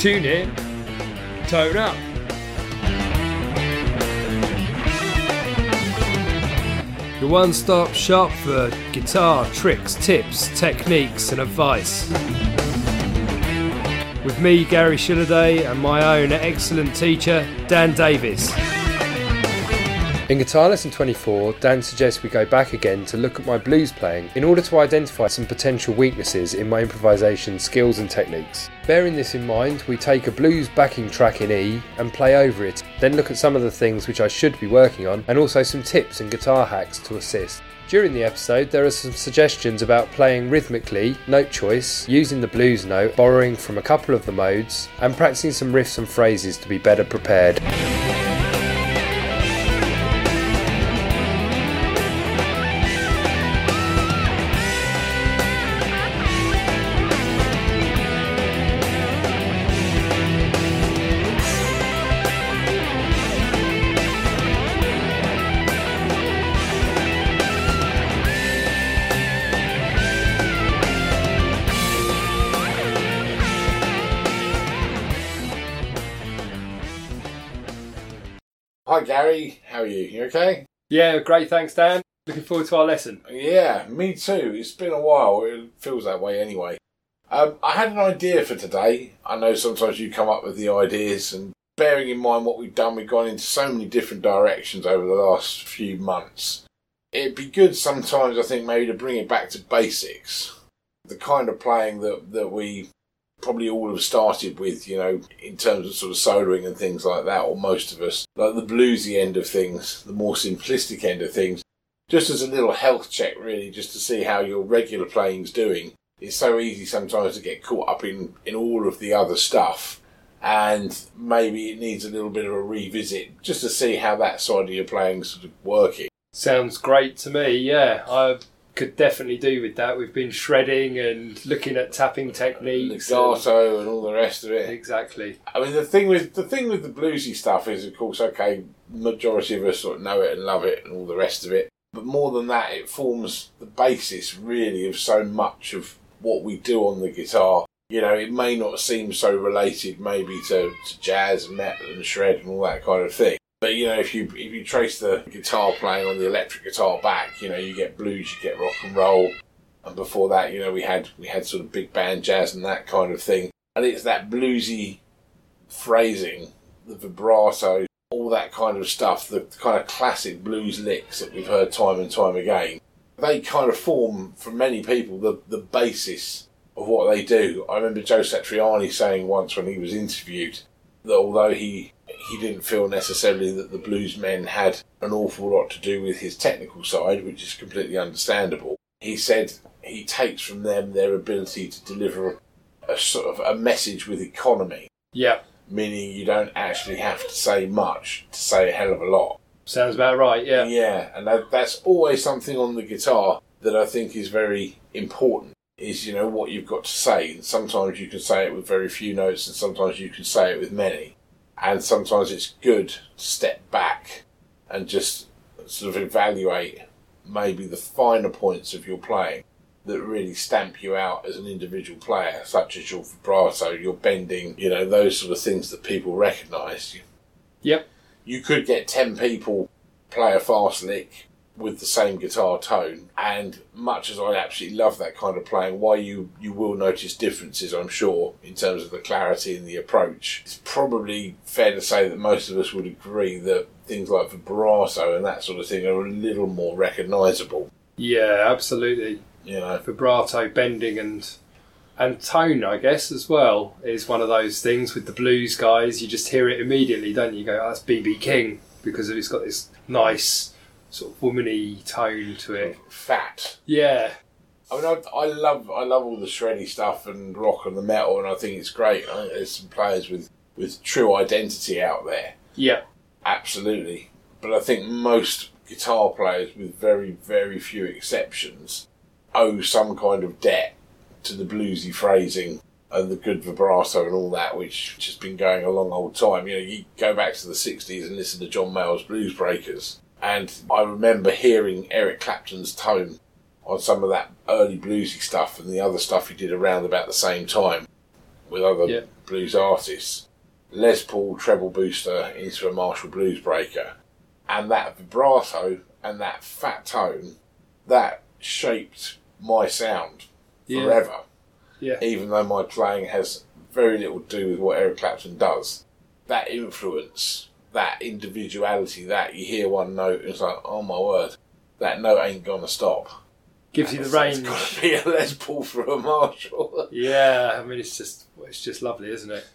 Tune in, tone up. Your one stop shop for guitar tricks, tips, techniques, and advice. With me, Gary Shilladay, and my own excellent teacher, Dan Davis. In Guitar Lesson 24, Dan suggests we go back again to look at my blues playing in order to identify some potential weaknesses in my improvisation skills and techniques. Bearing this in mind, we take a blues backing track in E and play over it, then look at some of the things which I should be working on and also some tips and guitar hacks to assist. During the episode, there are some suggestions about playing rhythmically, note choice, using the blues note, borrowing from a couple of the modes, and practicing some riffs and phrases to be better prepared. How are you? You okay? Yeah, great, thanks, Dan. Looking forward to our lesson. Yeah, me too. It's been a while. It feels that way anyway. Um, I had an idea for today. I know sometimes you come up with the ideas, and bearing in mind what we've done, we've gone into so many different directions over the last few months. It'd be good sometimes, I think, maybe to bring it back to basics. The kind of playing that, that we probably all have started with, you know, in terms of sort of soloing and things like that, or most of us, like the bluesy end of things, the more simplistic end of things, just as a little health check, really, just to see how your regular playing's doing. It's so easy sometimes to get caught up in, in all of the other stuff, and maybe it needs a little bit of a revisit just to see how that side of your playing's sort of working. Sounds great to me, yeah. I could definitely do with that. We've been shredding and looking at tapping techniques. and- Legato and all the rest of it. Exactly. I mean, the thing with the thing with the bluesy stuff is, of course, okay, majority of us sort of know it and love it and all the rest of it. But more than that, it forms the basis really of so much of what we do on the guitar. You know, it may not seem so related maybe to, to jazz and metal and shred and all that kind of thing. But you know, if you if you trace the guitar playing on the electric guitar back, you know, you get blues, you get rock and roll, and before that, you know, we had we had sort of big band jazz and that kind of thing. And it's that bluesy phrasing, the vibrato, all that kind of stuff, the kind of classic blues licks that we've heard time and time again. They kind of form, for many people, the, the basis of what they do. I remember Joe Satriani saying once when he was interviewed that although he he didn't feel necessarily that the blues men had an awful lot to do with his technical side, which is completely understandable. He said he takes from them their ability to deliver a sort of a message with economy, Yeah, meaning you don't actually have to say much to say a hell of a lot. sounds about right, yeah. Yeah, and that, that's always something on the guitar that I think is very important. Is you know what you've got to say. And sometimes you can say it with very few notes, and sometimes you can say it with many. And sometimes it's good to step back and just sort of evaluate maybe the finer points of your playing that really stamp you out as an individual player, such as your vibrato, your bending, you know, those sort of things that people recognise. Yep. You could get 10 people play a fast lick with the same guitar tone, and much as I absolutely love that kind of playing, why you, you will notice differences, I'm sure, in terms of the clarity and the approach. It's probably fair to say that most of us would agree that things like vibrato and that sort of thing are a little more recognisable. Yeah, absolutely. You know, Vibrato, bending, and and tone, I guess, as well, is one of those things with the blues guys. You just hear it immediately, don't you? You go, oh, that's BB King because it's got this nice sort of womany tone to it. fat. Yeah, I mean, I, I love I love all the shreddy stuff and rock and the metal, and I think it's great. I think there's some players with with true identity out there, yeah, absolutely. But I think most guitar players, with very very few exceptions, owe some kind of debt to the bluesy phrasing and the good vibrato and all that, which has been going a long old time. You know, you go back to the '60s and listen to John Mayall's Blues Breakers, and I remember hearing Eric Clapton's tone on some of that early bluesy stuff and the other stuff he did around about the same time. with other Yeah. blues artists. Les Paul treble booster into a Marshall Blues Breaker, and that vibrato and that fat tone that shaped my sound Yeah. forever. Yeah. Even though my playing has very little to do with what Eric Clapton does, that influence, that individuality, that you hear one note, and it's like, oh my word, that note ain't gonna stop. Gives you the range. It's got to be a Les Paul through a Marshall. Yeah, I mean it's just it's just lovely, isn't it?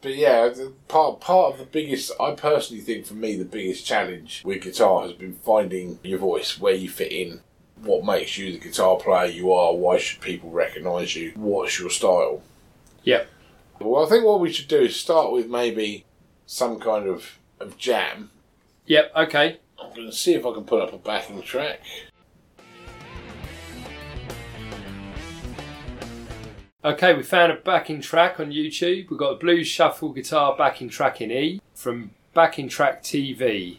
but yeah, part part of the biggest, I personally think for me, the biggest challenge with guitar has been finding your voice, where you fit in, what makes you the guitar player you are, why should people recognise you, what's your style. Yep. Well, I think what we should do is start with maybe some kind of, of jam. Yep. Okay. I'm going to see if I can put up a backing track. Okay, we found a backing track on YouTube. We've got a blues shuffle guitar backing track in E from Backing Track TV.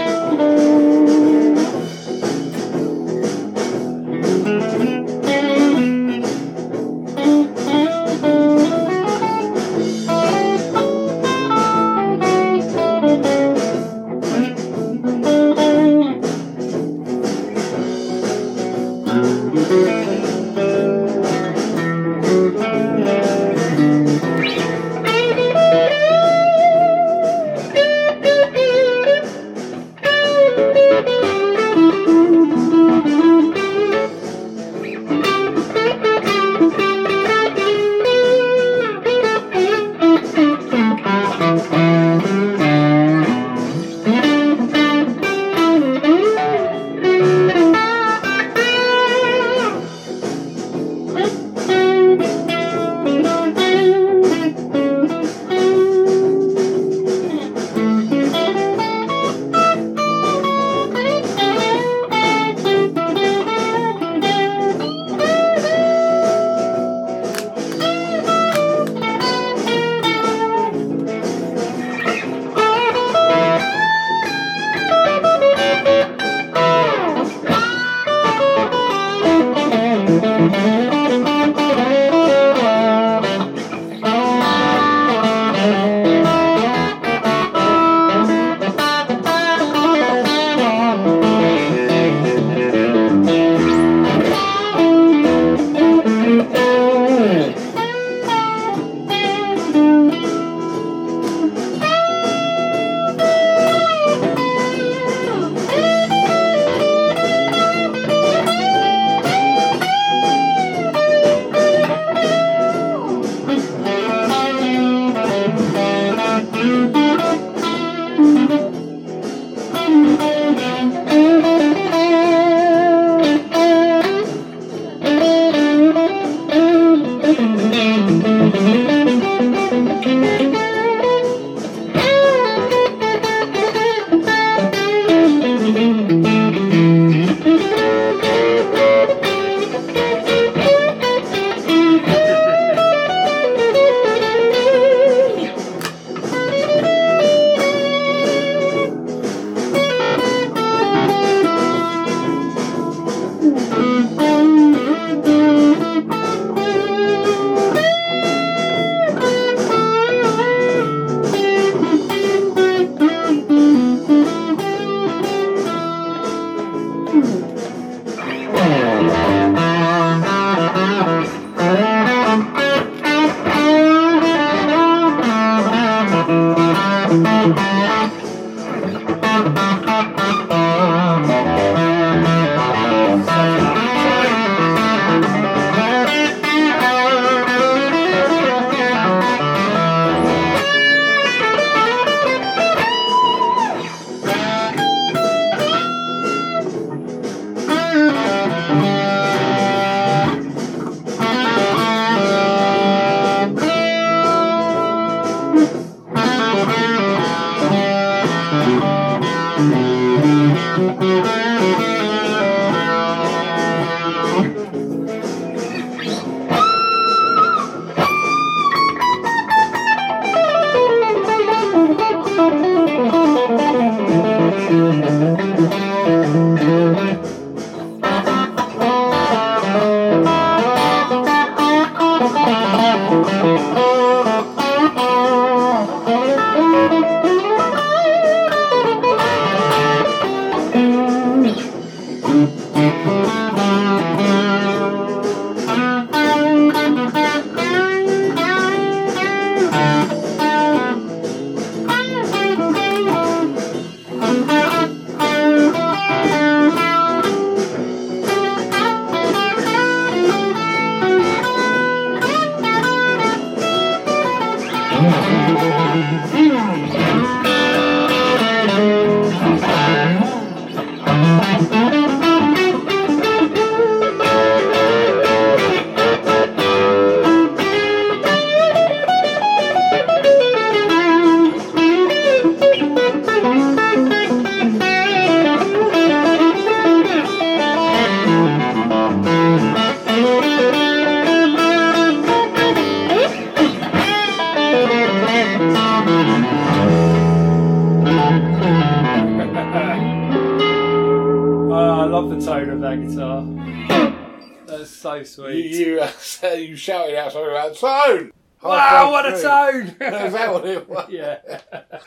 You you, uh, you shouted out something about tone. wow, what a tone! Is that what it was? yeah,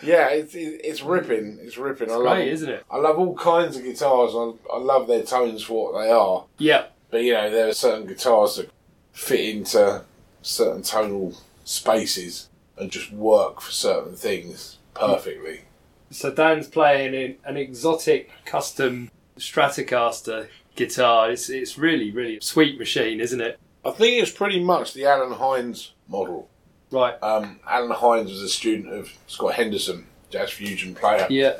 Yeah, it's it- it's ripping. It's ripping. I love great, isn't it? I love all kinds of guitars. I, I love their tones for what they are. Yeah, But you know, there are certain guitars that fit into certain tonal spaces and just work for certain things perfectly. So Dan's playing an exotic custom Stratocaster guitar. It's it's really really a sweet machine, isn't it? I think it's pretty much the Allen Hinds model. Right. Um, Allen Hinds was a student of Scott Henderson, jazz fusion player, Yeah.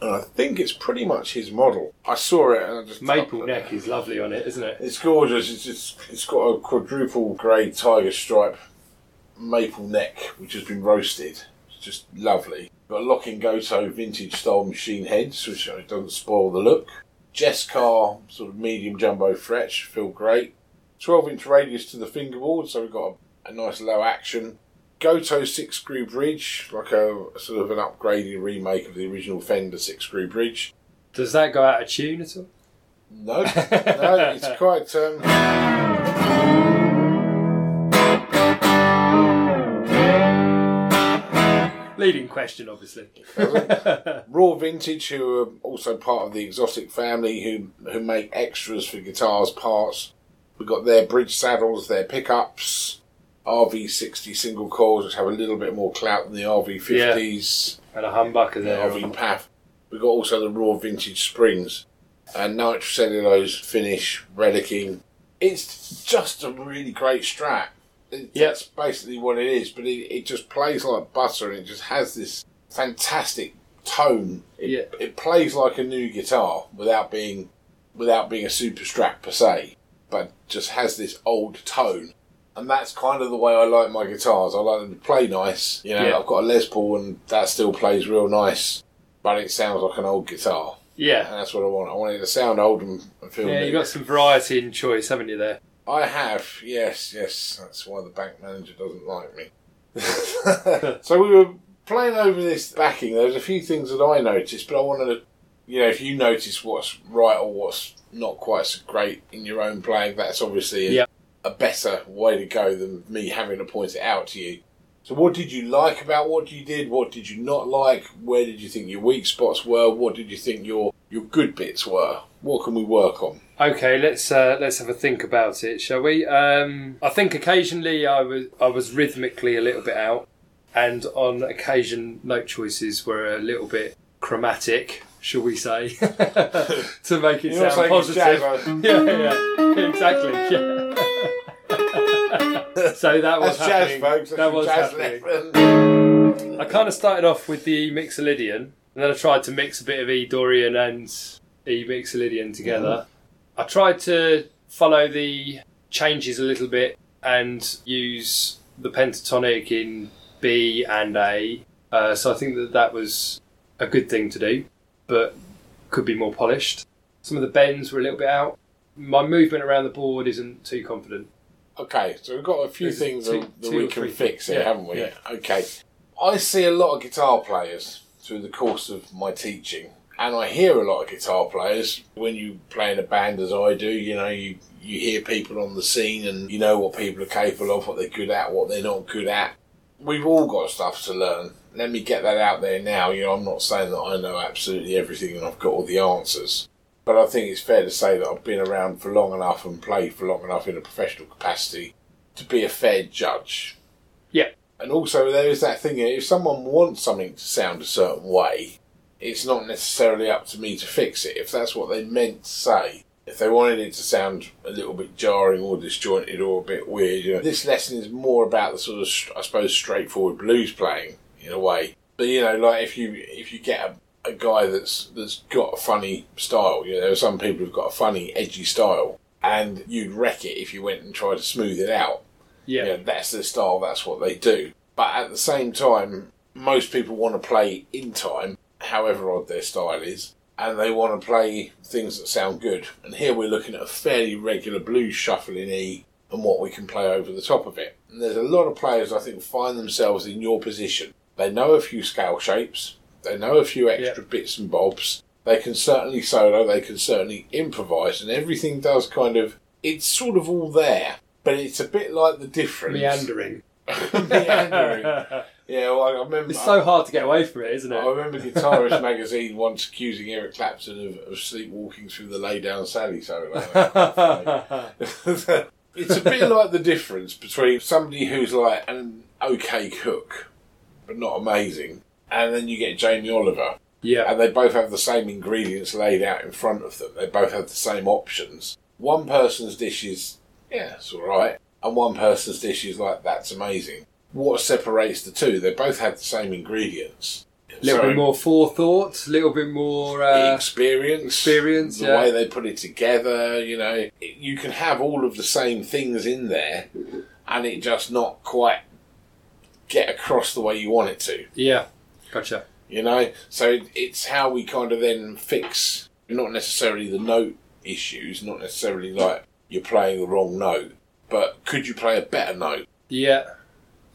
and I think it's pretty much his model. I saw it and I just Maple neck is lovely on it, isn't it? It's gorgeous. It's just, it's got a quadruple grey tiger stripe maple neck, which has been roasted. It's just lovely. Got locking Goto vintage style machine heads, which doesn't spoil the look. Jescar sort of medium jumbo fretch, feel great. 12 inch radius to the fingerboard, so we've got a, a nice low action. Goto six screw bridge, like a, sort of an upgraded remake of the original Fender six screw bridge. Does that go out of tune at all? No, no, it's quite. Um, Leading question, obviously. Raw Vintage, who are also part of the Exotic family, who who make extras for guitars parts. We've got their bridge saddles, their pickups, RV60 single coils, which have a little bit more clout than the RV50s, and a humbucker the there. RV PAF. We've got also the Raw Vintage springs and nitrocellulose finish, relicking. It's just a really great strat. It- Yeah. That's basically what it is, but it, it just plays like butter and it just has this fantastic tone. It, Yeah. it plays like a new guitar without being without being a super strat per se, but just has this old tone. And that's kind of the way I like my guitars. I like them to play nice. You know, Yeah. I've got a Les Paul and that still plays real nice, but it sounds like an old guitar. Yeah. And that's what I want. I want it to sound old and and feel Yeah, new. you've got some variety in choice, haven't you, there? I have, yes, yes. That's why the bank manager doesn't like me. so we were playing over this backing. There was a few things that I noticed, but I wanted to, you know, if you notice what's right or what's not quite so great in your own playing, that's obviously a, Yeah. a better way to go than me having to point it out to you. So, what did you like about what you did? What did you not like? Where did you think your weak spots were? What did you think your your good bits were? What can we work on? Okay, let's uh, let's have a think about it, shall we? Um, I think occasionally I was I was rhythmically a little bit out, and on occasion note choices were a little bit chromatic, shall we say, to make it You're sound saying it's positive. jazz, are yeah, yeah, exactly. Yeah. so that was That's jazz, happening. folks. That's that was jazz happening. lesson. I kind of started off with the Mixolydian, and then I tried to mix a bit of E Dorian and E Mixolydian together. I tried to follow the changes a little bit and use the pentatonic in B and A. Uh, so I think that that was a good thing to do, but could be more polished. Some of the bends were a little bit out. My movement around the board isn't too confident. Okay, so we've got a few There's things two- that, that two we can fix here. Yeah, haven't we? yeah. Okay. I see a lot of guitar players through the course of my teaching, and I hear a lot of guitar players when you play in a band as I do. You know, you you hear people on the scene, and you know what people are capable of, what they're good at, what they're not good at. We've all got stuff to learn. Let me get that out there now. You know, I'm not saying that I know absolutely everything and I've got all the answers. But I think it's fair to say that I've been around for long enough and played for long enough in a professional capacity to be a fair judge. And also, there is that thing if someone wants something to sound a certain way, it's not necessarily up to me to fix it. If that's what they meant to say, if they wanted it to sound a little bit jarring or disjointed or a bit weird, you know, this lesson is more about the sort of, I suppose, straightforward blues playing in a way. But you know, like if you if you get a, a guy that's that's got a funny style, you know, there are some people who've got a funny, edgy style, and you'd wreck it if you went and tried to smooth it out Yeah, you know, that's their style, that's what they do. But at the same time, most people want to play in time, however odd their style is, and they want to play things that sound good. And here we're looking at a fairly regular blues shuffle in E and what we can play over the top of it. And there's a lot of players I think find themselves in your position. They know a few scale shapes, they know a few extra bits and bobs, They can certainly solo, they can certainly improvise, and everything does kind of. It's sort of all there, but it's a bit like the difference. Meandering. Meandering. Yeah, well, I remember. It's so hard to get away from it, isn't it? I remember Guitarist magazine once accusing Eric Clapton of, of sleepwalking through the lay down Sally solo. it's a bit like the difference between somebody who's like an okay cook, but not amazing, and then you get Jamie Oliver, yeah. and they both have the same ingredients laid out in front of them. They both have the same options. One person's dish is, yeah, it's alright, and one person's dish is like, that's amazing. What separates the two? They both have the same ingredients. A little So- bit more forethought, a little bit more. Uh, experience, experience, the yeah. way they put it together. You know, you can have all of the same things in there, and it just not quite get across the way you want it to. yeah. Gotcha. You know, so it's how we kind of then fix not necessarily the note issues, not necessarily like you're playing the wrong note, but could you play a better note? Yeah.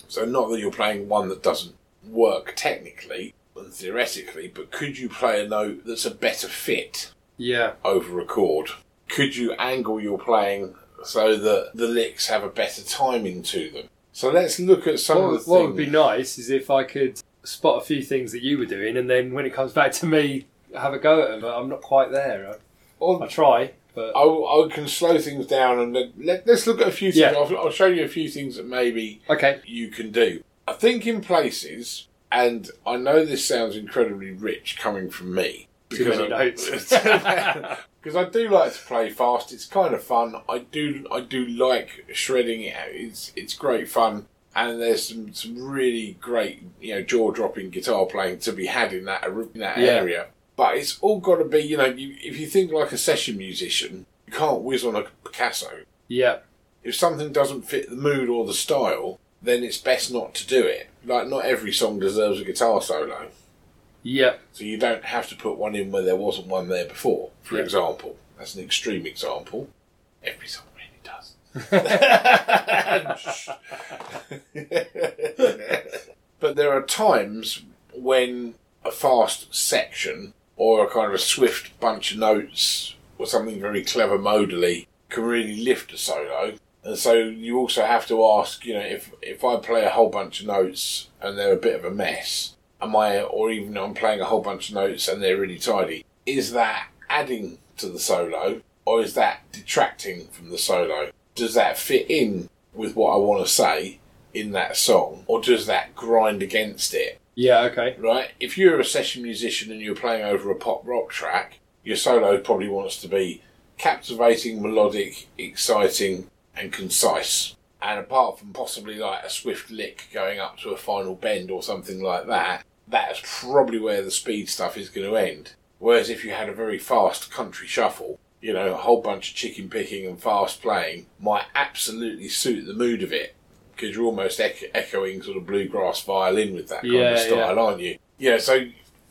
So not that you're playing one that doesn't work technically and theoretically, but could you play a note that's a better fit? Yeah. over a chord? Could you angle your playing so that the licks have a better timing to them? So let's look at some What, of the what things. would be nice is if I could spot a few things that you were doing, and then when it comes back to me, have a go at them. But I'm not quite there. I, I try, but I, I can slow things down and let, let, us look at a few things. Yeah. I'll, I'll show you a few things that maybe okay. you can do. I think in places, and I know this sounds incredibly rich coming from me. Too many I- notes. because I do like to play fast. It's kind of fun. I do I do like shredding it. It's it's great fun, and there's some, some really great you know jaw dropping guitar playing to be had in that in that Yeah. area. But it's all got to be you know you, if you think like a session musician, you can't whiz on a Picasso. Yeah. If something doesn't fit the mood or the style, then it's best not to do it. Like not every song deserves a guitar solo. Yeah. So you don't have to put one in where there wasn't one there before, for Yeah. example. That's an extreme example. Every song really does. but there are times when a fast section or a kind of a swift bunch of notes or something very clever modally can really lift a solo. And so you also have to ask, you know, if if I play a whole bunch of notes and they're a bit of a mess, am I, or even I'm playing a whole bunch of notes and they're really tidy, is that adding to the solo or is that detracting from the solo? Does that fit in with what I want to say in that song or does that grind against it? Yeah. Okay. Right? If you're a session musician and you're playing over a pop rock track, your solo probably wants to be captivating, melodic, exciting, and concise. And apart from possibly like a swift lick going up to a final bend or something like that, that's probably where the speed stuff is going to end. Whereas if you had a very fast country shuffle, you know, a whole bunch of chicken picking and fast playing might absolutely suit the mood of it because you're almost echo- echoing sort of bluegrass violin with that kind Yeah, of style, yeah. aren't you? Yeah, so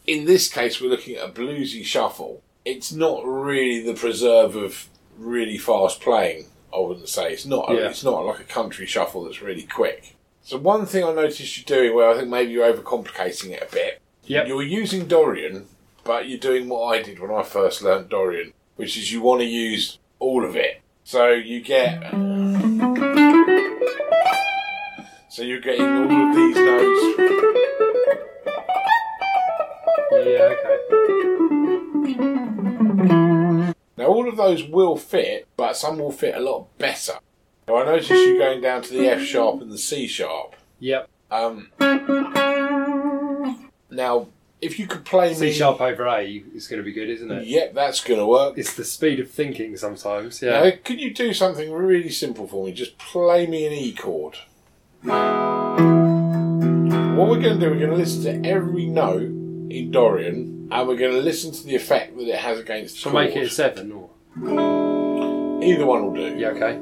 in this case, we're looking at a bluesy shuffle. It's not really the preserve of really fast playing. I wouldn't say it's not. Yeah. It's not like a country shuffle that's really quick. So one thing I noticed you doing, where I think maybe you're overcomplicating it a bit. Yep. You're using Dorian, but you're doing what I did when I first learnt Dorian, which is you want to use all of it. So you get. So you're getting all of these notes. Yeah. Okay. Now, all of those will fit, but some will fit a lot better. Now, I noticed you going down to the F sharp and the C sharp. Yep. Um, now, if you could play me C me. sharp over A is going to be good, isn't it? Yep, that's going to work. It's the speed of thinking sometimes. Yeah. Now, could you do something really simple for me? Just play me an E chord. What we're going to do, we're going to listen to every note in Dorian, and we're going to listen to the effect that it has against the Shall make it a seven or? Either one will do. Yeah. Okay.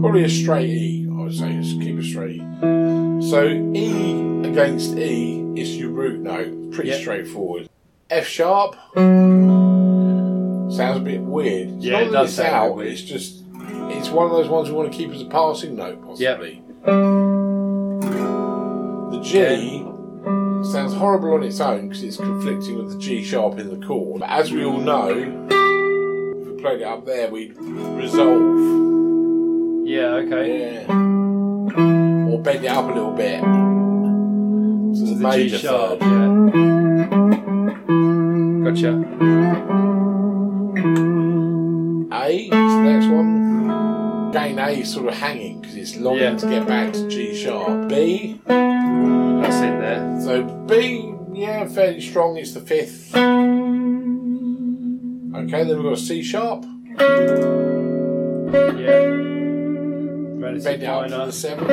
Probably a straight E, I would say. Just keep a straight E. So E against E is your root note. Pretty straightforward. F sharp sounds a bit weird. It's Yeah, not it that does it's sound a bit out. weird. It's just it's one of those ones we want to keep as a passing note, possibly. The G sounds horrible on its own because it's conflicting with the G sharp in the chord. But as we all know, if we played it up there, we'd resolve. Yeah, okay. Yeah. Or bend it up a little bit. So the The major G sharp, yeah. Gotcha. A is the next one. Again, A sort of hanging because it's longing Yeah. to get back to G sharp. B, That's in there. so B, yeah, fairly strong. It's the fifth. Okay, then we've got a C sharp. Yeah. Relative Bend it up to the seventh.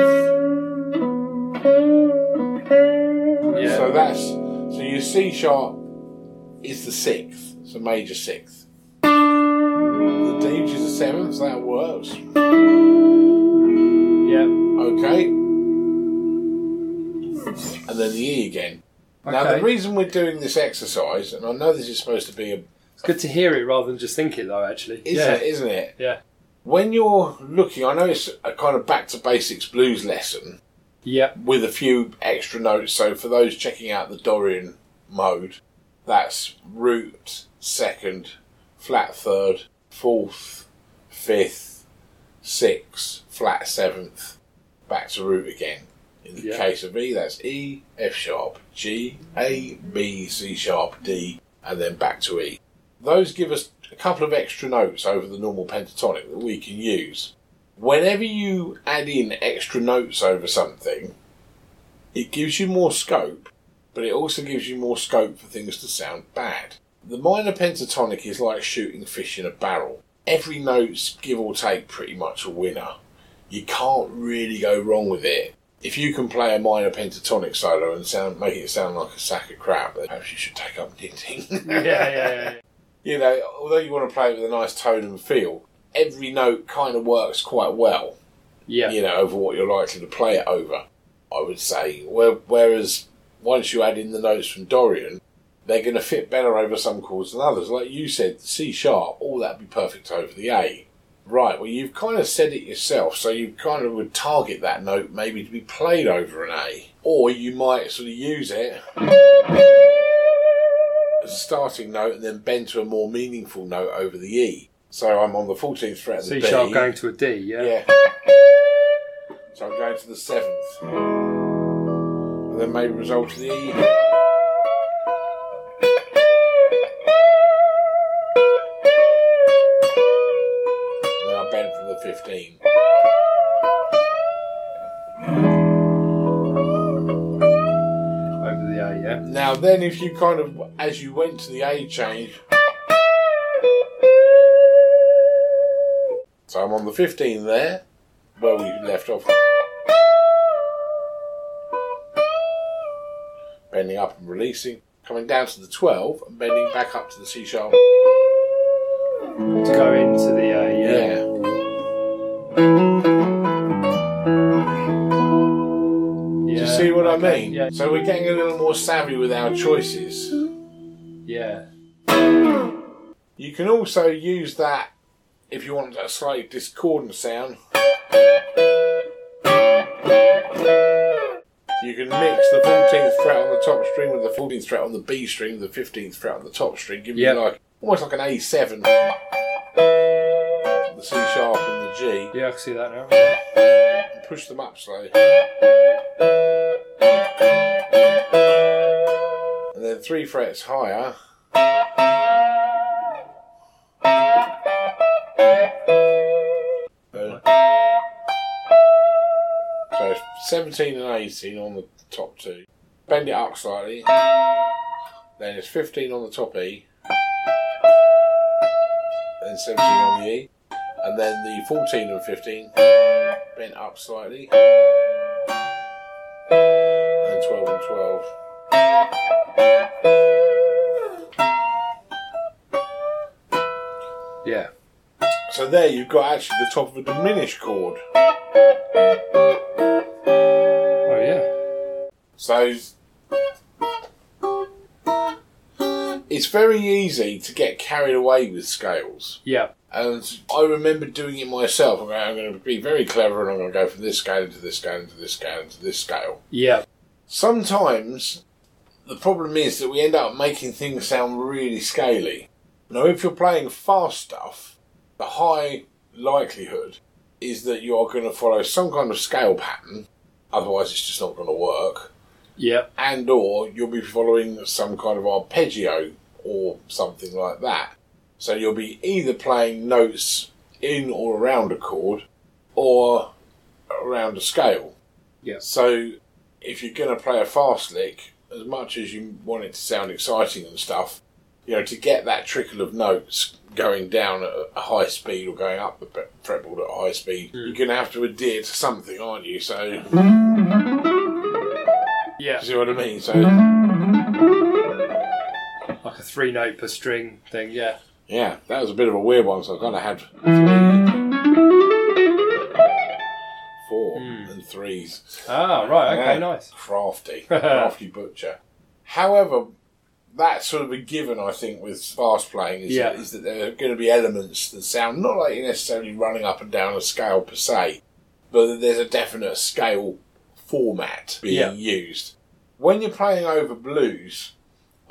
Yeah. So that's so your C sharp is the sixth, so major sixth. The D, which is the seventh, so that works. yeah. Okay. And then the E again. Now Okay. the reason we're doing this exercise, and I know this is supposed to be a It's good to hear it rather than just think it, though. Actually. isn't yeah. it, isn't it? Yeah. When you're looking, I know it's a kind of back to basics blues lesson Yep. with a few extra notes. So for those checking out the Dorian mode, that's root second, flat third, fourth, fifth, sixth, flat seventh, back to root again. In the Yeah. case of E, that's E, F sharp, G, A, B, C sharp, D, and then back to E. Those give us a couple of extra notes over the normal pentatonic that we can use. Whenever you add in extra notes over something, it gives you more scope, but it also gives you more scope for things to sound bad. The minor pentatonic is like shooting fish in a barrel. Every note's give or take pretty much a winner. You can't really go wrong with it. If you can play a minor pentatonic solo and sound make it sound like a sack of crap, then perhaps you should take up knitting. Yeah. Yeah. Yeah. you know, although you want to play it with a nice tone and feel, every note kind of works quite well Yeah. you know, over what you're likely to play it over, I would say. Whereas once you add in the notes from Dorian, they're going to fit better over some chords than others. Like you said, C sharp, all that'd be perfect over the A. Right, well, you've kind of said it yourself, so you kind of would target that note maybe to be played over an A. Or you might sort of use it as a starting note and then bend to a more meaningful note over the E. So I'm on the 14th fret of the C B. sharp going to a D. Yeah. Yeah. So I'm going to the seventh. And then maybe resolve to the E. 15. Over the A. Yeah. Now then if you kind of, as you went to the A change, so I'm on the 15 there, where we left off. Bending up and releasing, coming down to the 12 and bending back up to the C sharp. To go into the A. Yeah. Yeah. Do you see what I mean? Yeah. So we're getting a little more savvy with our choices. Yeah. You can also use that if you want a slightly discordant sound. You can mix the 14th fret on the top string with the 14th fret on the B string, the 15th fret on the top string, giving Yep. you like almost like an A7. The C sharp G. Yeah. I can see that now. Push them up slowly. And then three frets higher. So 17 and 18 on the top two. Bend it up slightly. Then it's 15 on the top E. Then 17 on the E. And then the 14 and 15 bent up slightly. And 12 and 12. Yeah. So there you've got actually the top of a diminished chord. Oh yeah. So it's very easy to get carried away with scales. Yeah. And I remember doing it myself. I'm going, I'm going to be very clever and I'm going to go from this scale into this scale into this scale into this scale. Yeah. Sometimes the problem is that we end up making things sound really scaly. Now, if you're playing fast stuff, the high likelihood is that you are going to follow some kind of scale pattern, otherwise it's just not going to work, Yeah. and or you'll be following some kind of arpeggio or something like that. So you'll be either playing notes in or around a chord or around a scale. Yeah. So if you're going to play a fast lick, as much as you want it to sound exciting and stuff, you know, to get that trickle of notes going down at a high speed or going up the fretboard at a high speed, hmm. you're going to have to adhere to something, aren't you? So, you Yeah. see what I mean? So, Like a three note per string thing. Yeah. Yeah, that was a bit of a weird one. So I kind of had three, four, and threes. Ah, right. Okay. Yeah. Nice. Crafty, crafty butcher. However, that's sort of a given, I think, with fast playing is, Yeah. that, is that there are going to be elements that sound not like you're necessarily running up and down a scale per se, but that there's a definite scale format being Yeah. used. When you're playing over blues,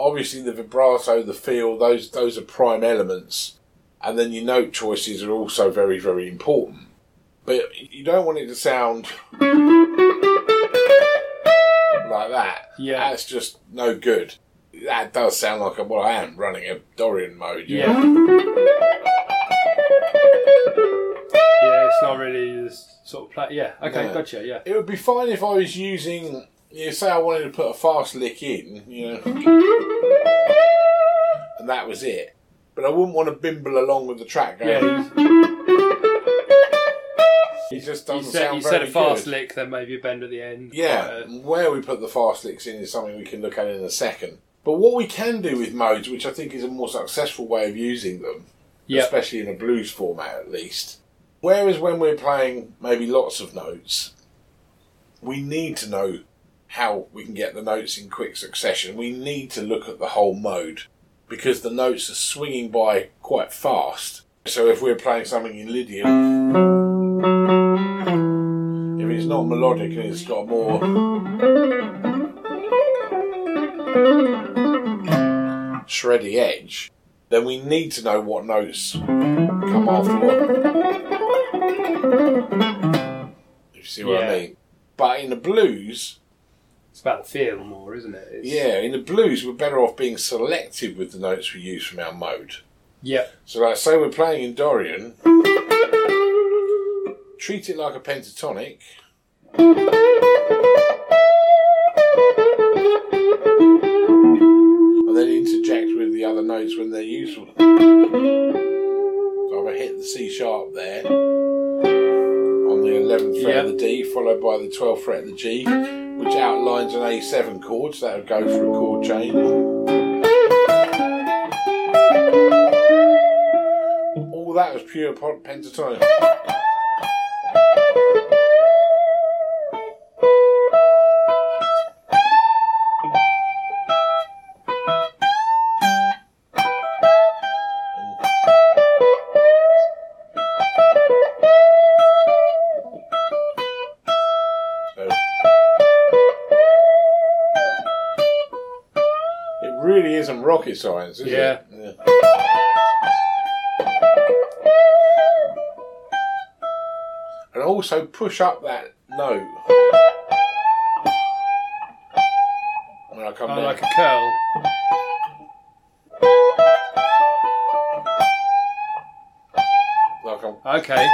obviously the vibrato, the feel, those those are prime elements, and then your note choices are also very very important. But you don't want it to sound like that. Yeah. That's just no good. That does sound like a, well, I am running a Dorian mode. Yeah. Yeah. It's not really this sort of play. Yeah. Okay. No. Gotcha. Yeah. It would be fine if I was using, you say I wanted to put a fast lick in, you know, and that was it. But I wouldn't want to bimble along with the track going. Yeah. It just doesn't said sound you very said a fast good. lick, then maybe a bend at the end. Yeah, uh, Quite where we put the fast licks in is something we can look at in a second. But what we can do with modes, which I think is a more successful way of using them, Yep. especially in a blues format at least. Whereas when we're playing maybe lots of notes, we need to know how we can get the notes in quick succession. We need to look at the whole mode because the notes are swinging by quite fast. So if we're playing something in Lydian, if it's not melodic and it's got more shreddy edge, then we need to know what notes come after what. If you see what Yeah. I mean. But in the blues, It's about the feel more, isn't it? It's, yeah, in the blues we're better off being selective with the notes we use from our mode. Yeah. So like say we're playing in Dorian, treat it like a pentatonic. And then interject with the other notes when they're useful. So I've hit the C sharp there on the 11th fret of the D, followed by the 12th fret of the G, which outlines an A7 chord, so that would go for a chord change. All that was pure pentatonic. Rocket science, is Yeah. it? Yeah. And also push up that note. When I come Oh, down. like a curl. like I'm, Okay.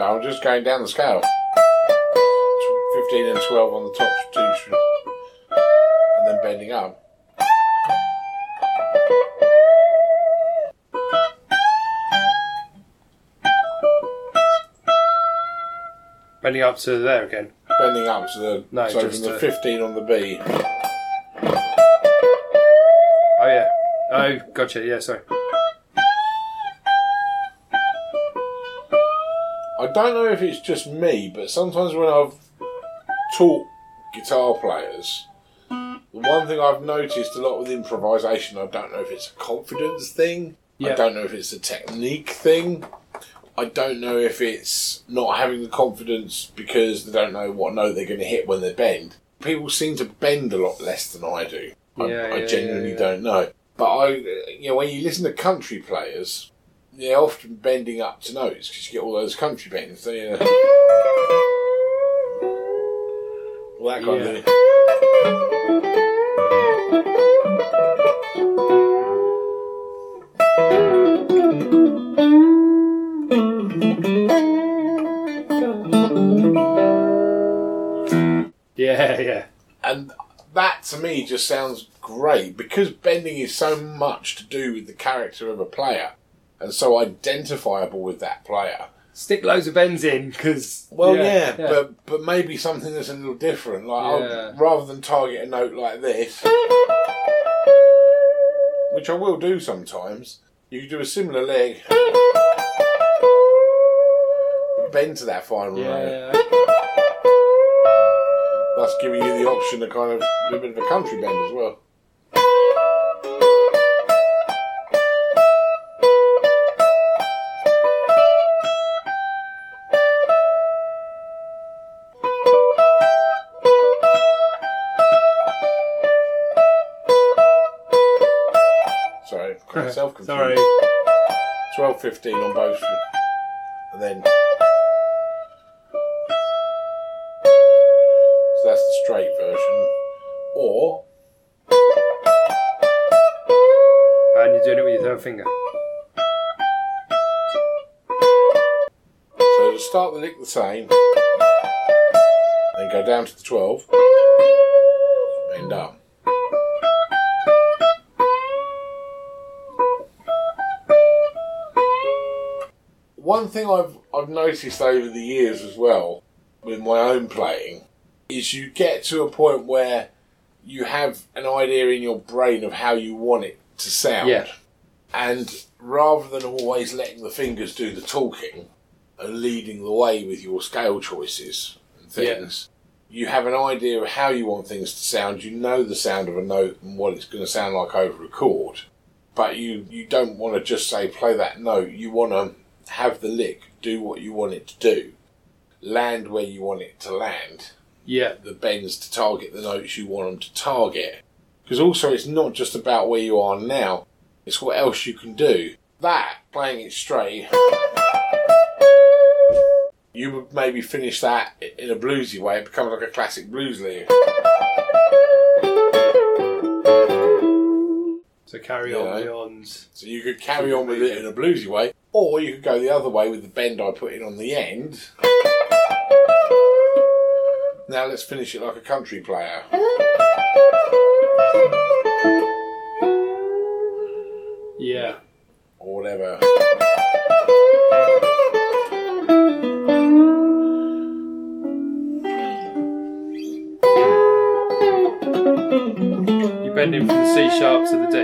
So I'm just going down the scale. 15 and 12 on the top two, and then bending up. Bending up to there again. Bending up to the No, so just from the to- 15 on the B. Oh yeah. Oh, gotcha. Yeah, sorry. Don't know if it's just me, but sometimes when I've taught guitar players, the one thing I've noticed a lot with improvisation, I don't know if it's a confidence thing, Yeah. I don't know if it's a technique thing. I don't know if it's not having the confidence because they don't know what note they're going to hit when they bend. People seem to bend a lot less than I do. I, Yeah, I yeah, genuinely yeah, yeah. don't know. But I, you know, when you listen to country players, they're often bending up to notes because you get all those country bends. You uh, know, all that kind Yeah. of thing. Yeah, yeah. And that to me just sounds great because bending is so much to do with the character of a player and so identifiable with that player. Stick loads of bends in because. Well, yeah, but but maybe something that's a little different. Like I'll- Yeah. rather than target a note like this, which I will do sometimes, you do a similar leg, bend to that final note, yeah. thus giving you the option to kind of do a bit of a country bend as well. Sorry, quite self Sorry. 12 15 on both. And then. So that's the straight version. Or. And you're doing it with your third finger. So to start the lick the same. Then go down to the 12. One thing I've I've noticed over the years as well with my own playing is you get to a point where you have an idea in your brain of how you want it to sound. Yeah. And rather than always letting the fingers do the talking and leading the way with your scale choices and things, you have an idea of how you want things to sound. You know the sound of a note and what it's going to sound like over a chord. But you, you don't want to just say play that note. You want to have the lick do what you want it to do, land where you want it to land, Yeah. the bends to target the notes you want them to target. Because also, it's not just about where you are now, it's what else you can do. That, playing it straight, you would maybe finish that in a bluesy way, it becomes like a classic blues lick. So carry on beyond. So you could carry on with it in a bluesy way, or you could go the other way with the bend I put in on the end. Now let's finish it like a country player. Yeah. or whatever. Bending from the C sharp to the D.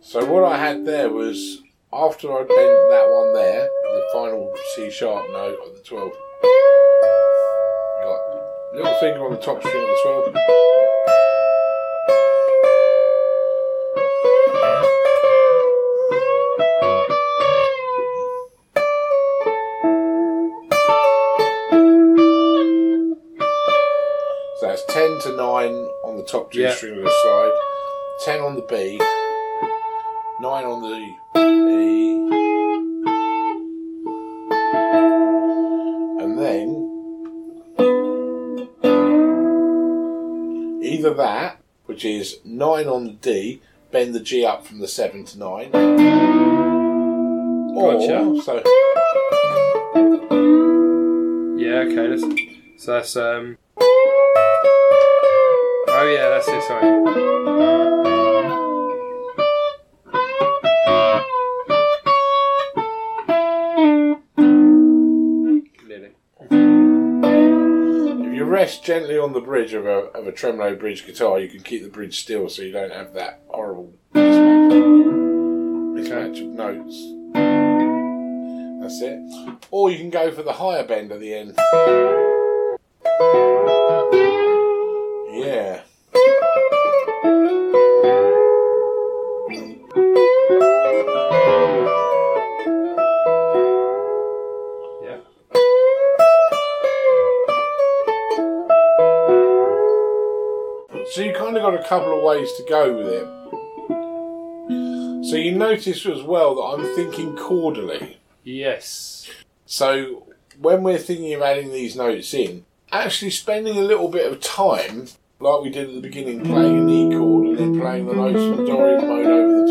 So what I had there was after I bent that one there, the final C sharp note of the 12. Got little finger on the top string of the 12. Top G Yeah. string of the slide, 10 on the B, 9 on the E, and then either that, which is 9 on the D, bend the G up from the 7 to 9, or, Gotcha. so, Yeah, okay. That's, so that's um. Oh yeah, that's it. Sorry. If you rest gently on the bridge of a, of a tremolo bridge guitar, you can keep the bridge still so you don't have that horrible mismatch of notes. That's it. Or you can go for the higher bend at the end. Ways to go with it. So you notice as well that I'm thinking chordally. Yes. So when we're thinking of adding these notes in, actually spending a little bit of time, like we did at the beginning, playing an E chord and then playing the notes from Dorian mode over the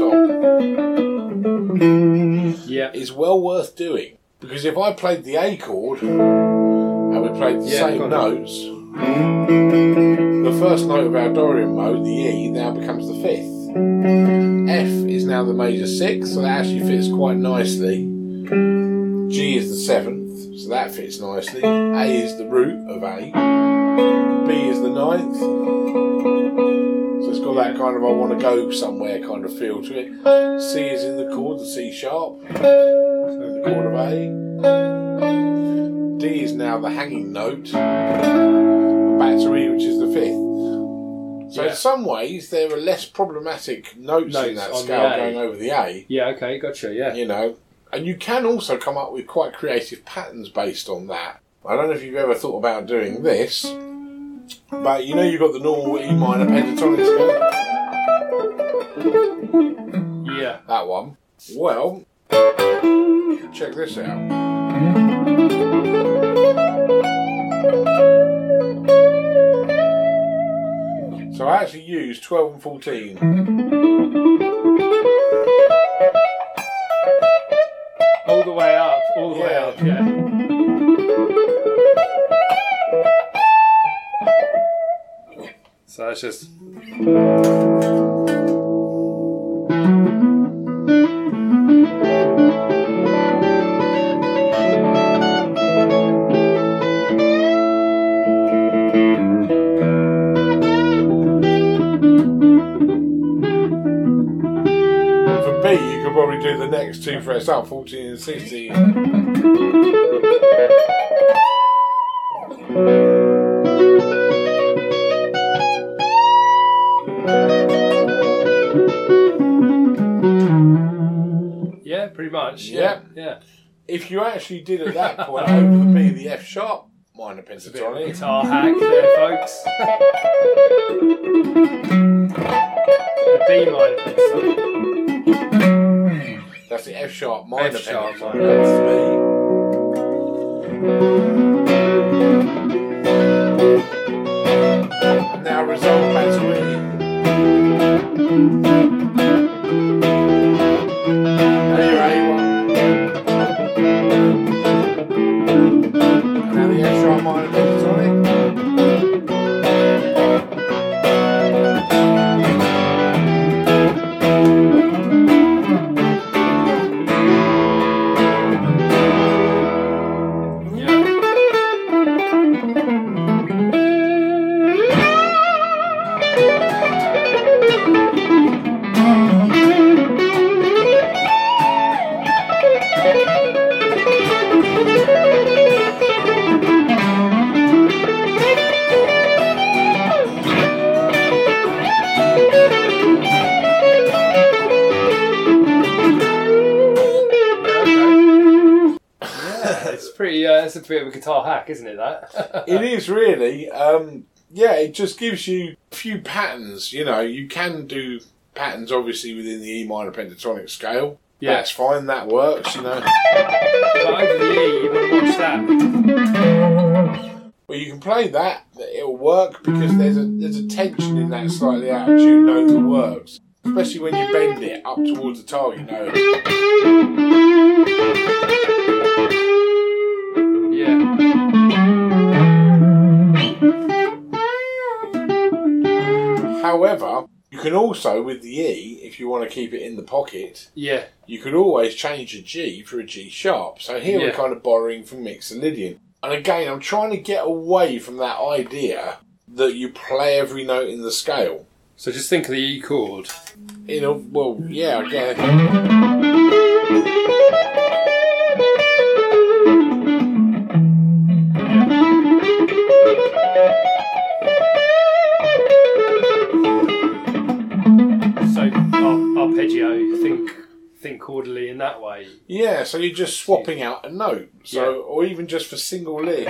top, Yeah. is well worth doing. Because if I played the A chord and we played the Yeah, same notes, first note of our Dorian mode, the E, now becomes the fifth. F is now the major sixth, so that actually fits quite nicely. G is the seventh, so that fits nicely. A is the root of A. B is the ninth. So it's got that kind of I want to go somewhere kind of feel to it. C is in the chord, the C sharp, so the chord of A. D is now the hanging note. E, which is the fifth. So Yeah. in some ways, there are less problematic notes, in that scale going over the A Yeah, okay, gotcha, yeah. you know, and you can also come up with quite creative patterns based on that. I don't know if you've ever thought about doing this, but you know you've got the normal E minor pentatonic scale, Yeah. that one. Well, check this out. So I actually used 12 and 14. All the way up, all the way Yeah. up, yeah. So it's just. Do the next two frets up, 14 and 16. Yeah, pretty much. Yeah. Yeah. If you actually did at that point over the B, the F sharp minor Bit of a pentatonic, guitar hack there, folks. the B minor pentatonic. That's the F sharp minor F sharp minor That's the And now resolve back to E. isn't it? That. It is really. Um, yeah, it just gives you a few patterns. You know, you can do patterns obviously within the E minor pentatonic scale. Yeah. That's fine, that works, you know. But over the E, you want to watch that. Well, you can play that, it'll work because there's a there's a tension in that slightly out of tune note that works. Especially when you bend it up towards the target note. Yeah. However, you can also, with the E, if you want to keep it in the pocket, Yeah. you could always change a G for a G sharp. So here we're Yeah. kind of borrowing from Mixolydian. And again, I'm trying to get away from that idea that you play every note in the scale. So just think of the E chord. You know, well, yeah, I guess. Think chordally in that way. Yeah, so you're just swapping out a note. So, or even just for single lick.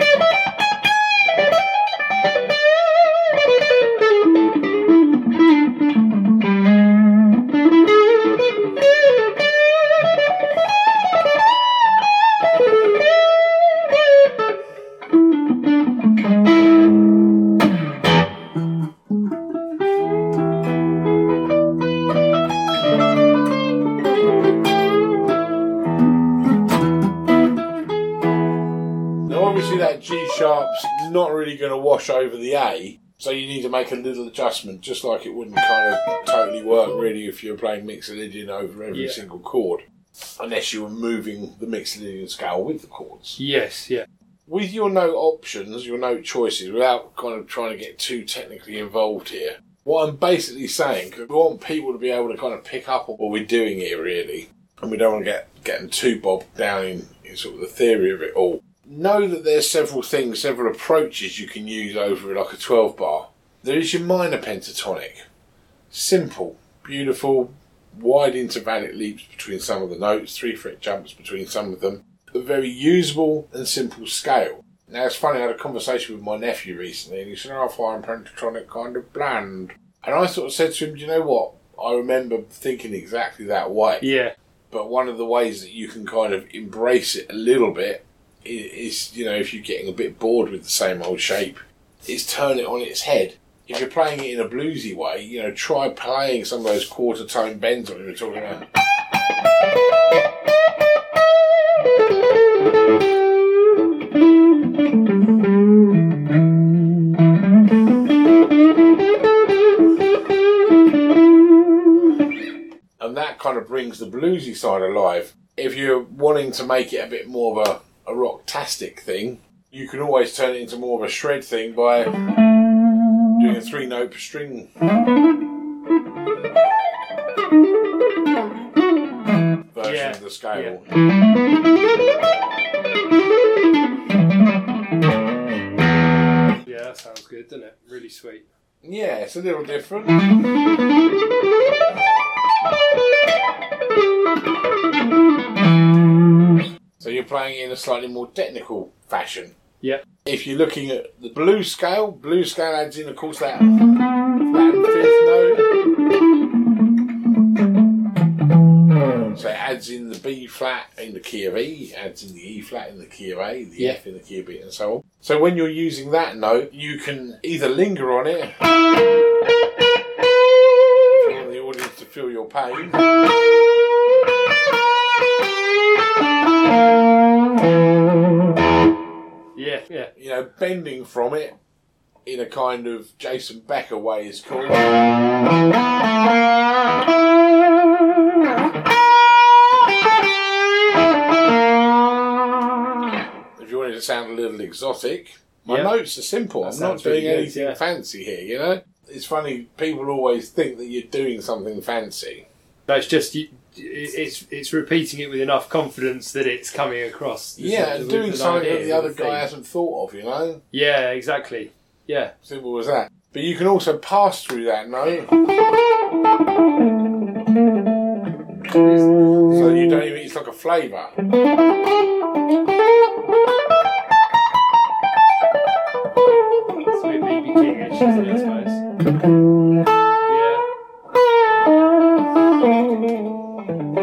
Really going to wash over the A, so you need to make a little adjustment, just like it wouldn't kind of totally work really if you're playing Mixolydian over every Yeah. single chord, unless you were moving the Mixolydian scale with the chords. Yes, yeah. With your note options, your note choices, without kind of trying to get too technically involved here, what I'm basically saying, 'cause we want people to be able to kind of pick up on what we're doing here, really, and we don't want to get getting too bogged down in, in sort of the theory of it all. Know that there's several things, several approaches you can use over like a 12 bar. There is your minor pentatonic. Simple, beautiful, wide intervallic leaps between some of the notes, three fret jumps between some of them. A very usable and simple scale. Now it's funny, I had a conversation with my nephew recently and he said, oh, I find pentatonic kind of bland. And I sort of said to him, Do you know what? I remember thinking exactly that way. Yeah. But one of the ways that you can kind of embrace it a little bit is, you know, if you're getting a bit bored with the same old shape, is turn it on its head. If you're playing it in a bluesy way, you know, try playing some of those quarter tone bends it we were talking about. and that kind of brings the bluesy side alive. If you're wanting to make it a bit more of a, a rock-tastic thing, you can always turn it into more of a shred thing by doing a three-note per string version Yeah, of the scale. Yeah, that sounds good, doesn't it? Really sweet. Yeah, it's a little different. So you're playing it in a slightly more technical fashion. Yeah. If you're looking at the blue scale, blue scale adds in, of course, that flat fifth note. So it adds in the B flat in the key of E, adds in the E flat in the key of A, the Yeah. F in the key of B, and so on. So when you're using that note, you can either linger on it, if you want the audience to feel your pain, Yeah, yeah. you know, bending from it in a kind of Jason Becker way is cool. If you wanted to sound a little exotic, my Yeah. notes are simple. That I'm not doing really good, anything yeah. fancy here, you know? It's funny, people always think that you're doing something fancy. That's just you, it's it's repeating it with enough confidence that it's coming across. Yeah, and doing something that the other guy hasn't thought of, you know? Yeah, exactly. Yeah, Simple as that. But you can also pass through that note. So you don't even, it's like a flavour. a bit BB King-ish, I suppose? Yeah.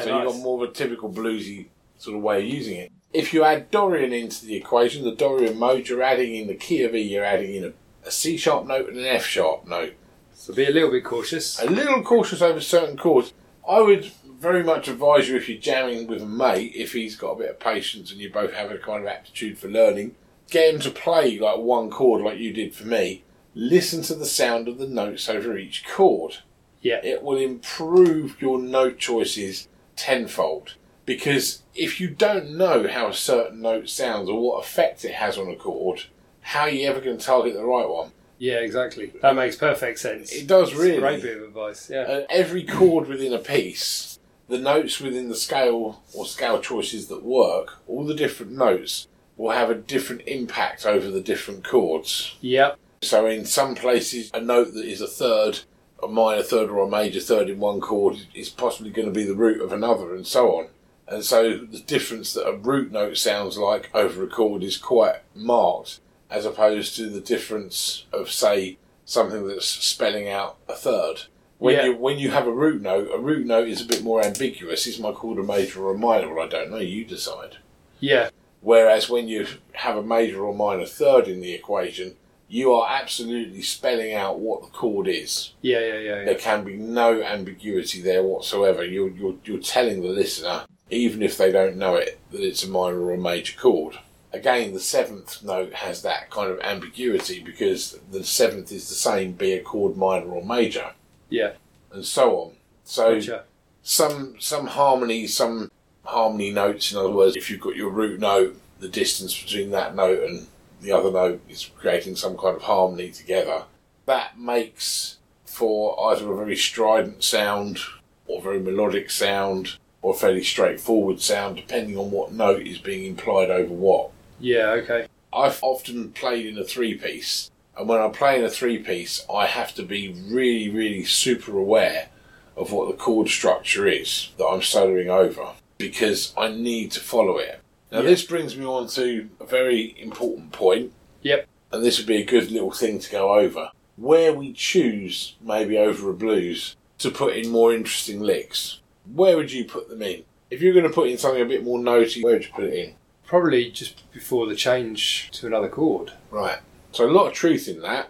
So nice. you've got more of a typical bluesy sort of way of using it. If you add Dorian into the equation, the Dorian mode, you're adding in the key of E, you're adding in a, a C sharp note and an F sharp note. So be a little bit cautious. A little cautious over certain chords. I would very much advise you if you're jamming with a mate, if he's got a bit of patience and you both have a kind of aptitude for learning, get him to play like one chord like you did for me. Listen to the sound of the notes over each chord. Yeah. It will improve your note choices tenfold. Because if you don't know how a certain note sounds or what effect it has on a chord, how are you ever going to target the right one? Yeah, exactly. That makes perfect sense. It does really. great bit of advice. Yeah. Uh, every chord within a piece, the notes within the scale or scale choices that work, all the different notes will have a different impact over the different chords. Yep. So in some places, a note that is a third, a minor third or a major third in one chord is possibly going to be the root of another, and so on. And so the difference that a root note sounds like over a chord is quite marked, as opposed to the difference of, say, something that's spelling out a third. When Yeah. you when you have a root note, a root note is a bit more ambiguous. Is my chord a major or a minor? Well, I don't know. You decide. Yeah. Whereas when you have a major or minor third in the equation, you are absolutely spelling out what the chord is. Yeah, yeah, yeah, yeah. There can be no ambiguity there whatsoever. You're, you're, you're telling the listener, even if they don't know it, that it's a minor or a major chord. Again, the seventh note has that kind of ambiguity because the seventh is the same, be a chord minor or major, Yeah. and so on. So Gotcha. some some harmony, some harmony notes. In other words, if you've got your root note, the distance between that note and the other note is creating some kind of harmony together. That makes for either a very strident sound, or very melodic sound, or a fairly straightforward sound, depending on what note is being implied over what. Yeah, okay. I've often played in a three piece, and when I play in a three piece, I have to be really, really super aware of what the chord structure is that I'm soloing over because I need to follow it. Now, Yeah. this brings me on to a very important point, Yep. and this would be a good little thing to go over. Where we choose, maybe over a blues, to put in more interesting licks, where would you put them in? If you're going to put in something a bit more notey, where would you put it in? Probably just before the change to another chord. Right. So a lot of truth in that.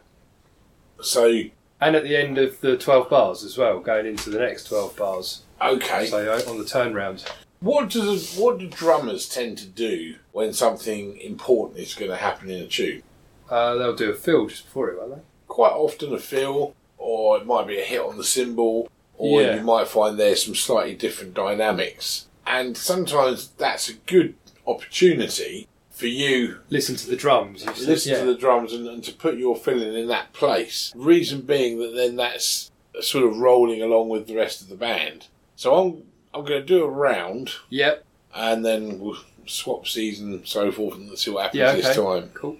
So And at the end of the 12 bars as well, going into the next 12 bars. okay, So on the turnaround. What does what do drummers tend to do when something important is going to happen in a tune? Uh, they'll do a fill just before it, won't they? Quite often a fill, or it might be a hit on the cymbal, or Yeah. you might find there's some slightly different dynamics. And sometimes that's a good opportunity for you Listen to the drums. you said, listen yeah. to the drums and, and to put your filling in that place. Reason being that then that's sort of rolling along with the rest of the band. So I'm I'm going to do a round Yep. and then we'll swap seas and so forth and see what happens Yeah, this time. Cool.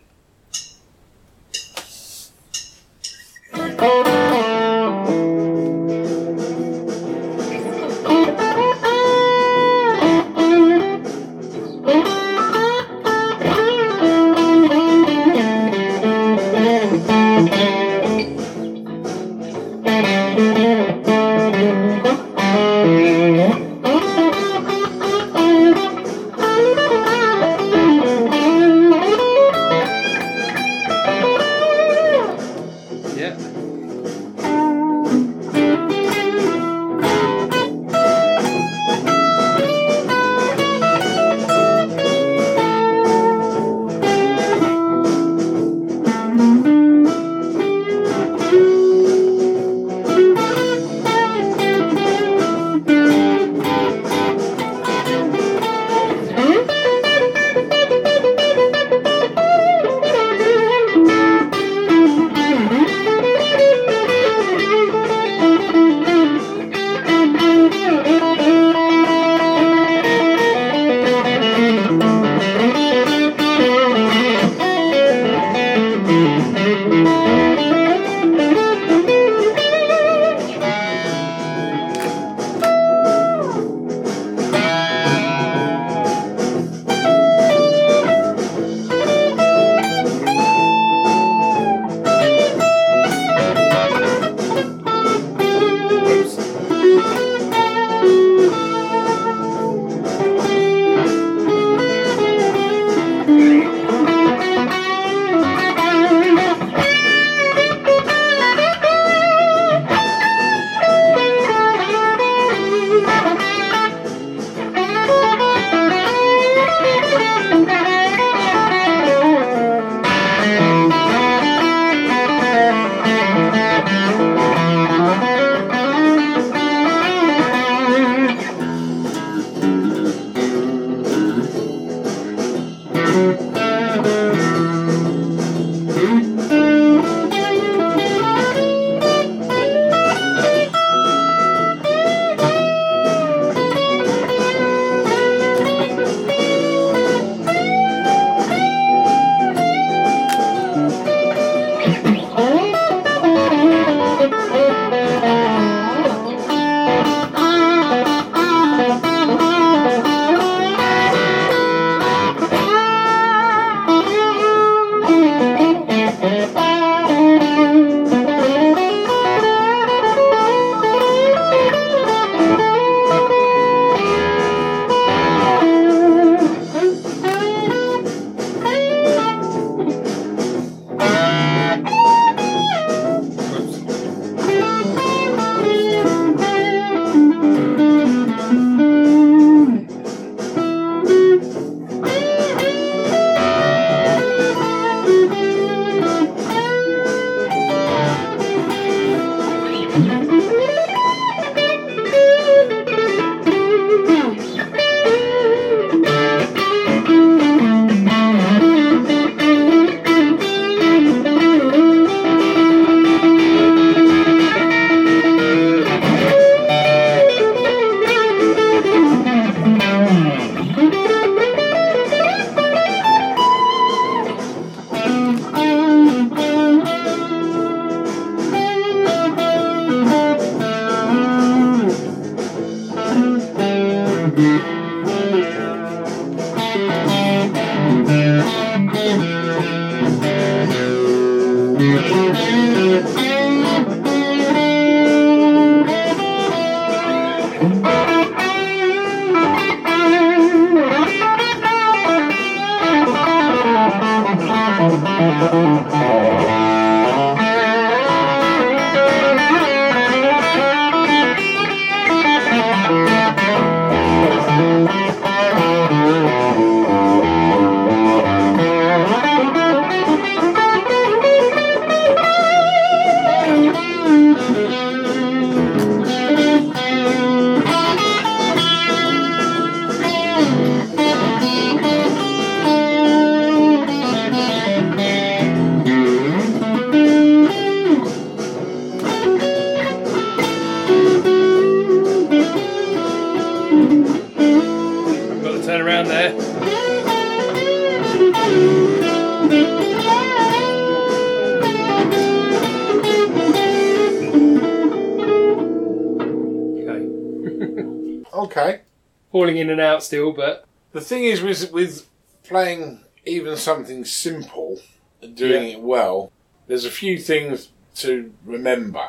Still, but The thing is, with with playing even something simple and doing Yeah. it well, there's a few things to remember,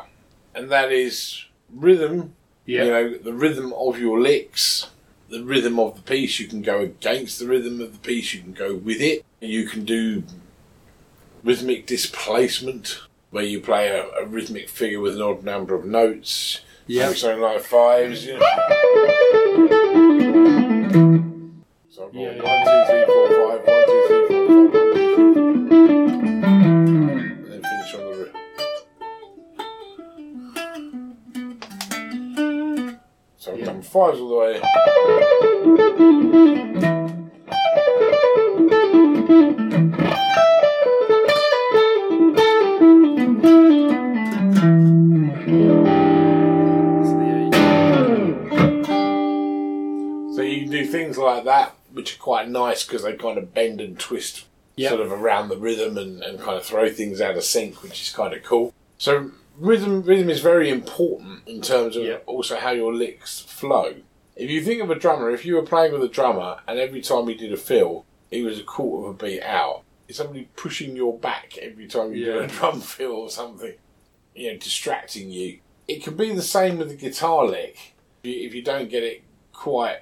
and that is rhythm. yeah. You know, the rhythm of your licks, the rhythm of the piece. You can go against the rhythm of the piece. You can go with it. You can do rhythmic displacement, where you play a, a rhythmic figure with an odd number of notes. Yeah. Something like fives. You know. Five, one, two, three, and then finish on the. ri- So I've Yeah. done fives all the way. Quite nice because they kind of bend and twist Yep. sort of around the rhythm and, and kind of throw things out of sync, which is kind of cool. So rhythm rhythm is very important in terms of Yep. also how your licks flow. If you think of a drummer, if you were playing with a drummer and every time he did a fill, he was a quarter of a beat out. Is somebody pushing your back every time you do a drum fill or something? You know, distracting you. It can be the same with the guitar lick. If you- If you don't get it quite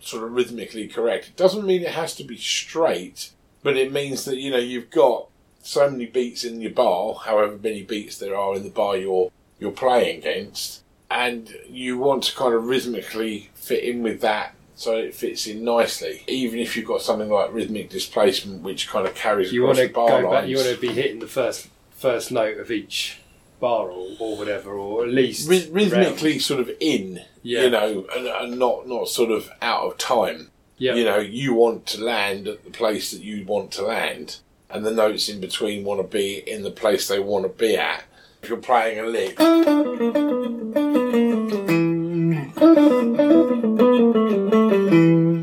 sort of rhythmically correct. It doesn't mean it has to be straight, but it means that you know you've got so many beats in your bar, however many beats there are in the bar you're you're playing against, and you want to kind of rhythmically fit in with that so it fits in nicely. Even if you've got something like rhythmic displacement, which kind of carries You across want to the bar go lines. back. You want to be hitting the first first note of each bar or, or whatever, or at least Rhy- rhythmically round. sort of in, Yeah. you know, and, and not not sort of out of time. Yeah. You know, you want to land at the place that you want to land, and the notes in between want to be in the place they want to be at. If you're playing a lick,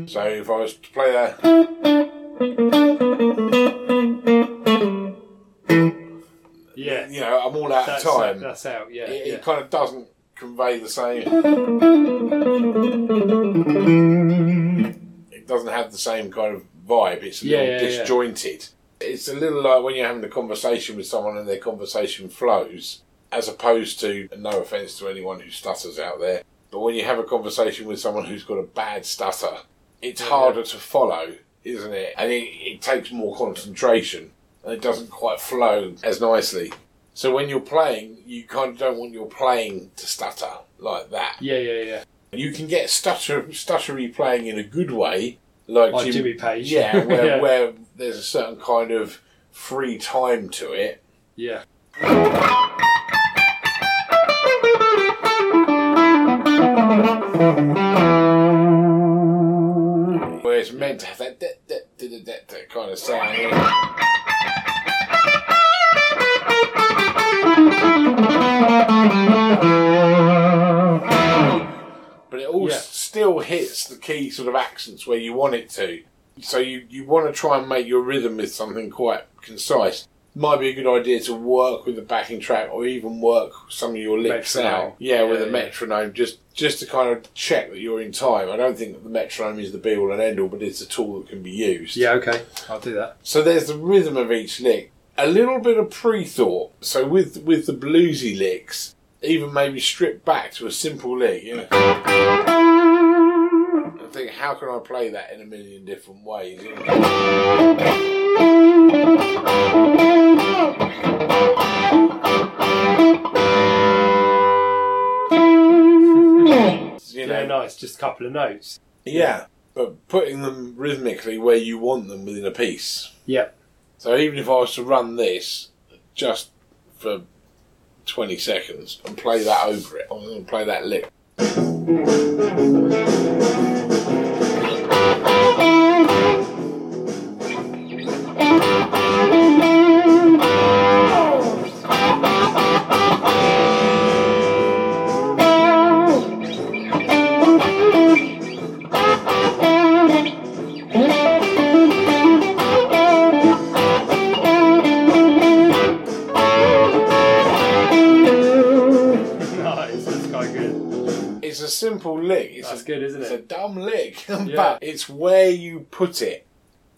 so if I was to play that, yeah. you know, I'm all out That's, of time. that's out. Yeah. it, yeah. it kind of doesn't convey the same. It doesn't have the same kind of vibe. It's a Yeah, little yeah, yeah. disjointed. It's a little like when you're having a conversation with someone and their conversation flows, as opposed to, no offence to anyone who stutters out there, but when you have a conversation with someone who's got a bad stutter, it's Yeah. harder to follow, isn't it? And it, it takes more concentration, and it doesn't quite flow as nicely. So when you're playing, you kind of don't want your playing to stutter like that. yeah, yeah, yeah. You can get stutter, stuttery playing in a good way, like, Like Jim- Jimmy Page. Yeah, where, Yeah. where there's a certain kind of free time to it. Yeah. Where it's meant to have that, that, that, that, that, that kind of sound. Still hits the key sort of accents where you want it to. So you, you want to try and make your rhythm with something quite concise. Might be a good idea to work with the backing track or even work some of your licks Metronome. out. Yeah, with Yeah, a metronome, just just to kind of check that you're in time. I don't think that the metronome is the be all and end all, but it's a tool that can be used. Yeah. Okay. I'll do that. So there's the rhythm of each lick. A little bit of pre-thought. So with with the bluesy licks, even maybe strip back to a simple lick. You know. I think, how can I play that in a million different ways? you know? You know, Yeah, nice. Just a couple of notes. yeah, but putting them rhythmically where you want them within a piece. Yep. So even if I was to run this just for 20 seconds and play that over it, I'm going to play that lick. Simple lick. It's That's a, good, isn't it? It's a dumb lick, Yeah. but it's where you put it.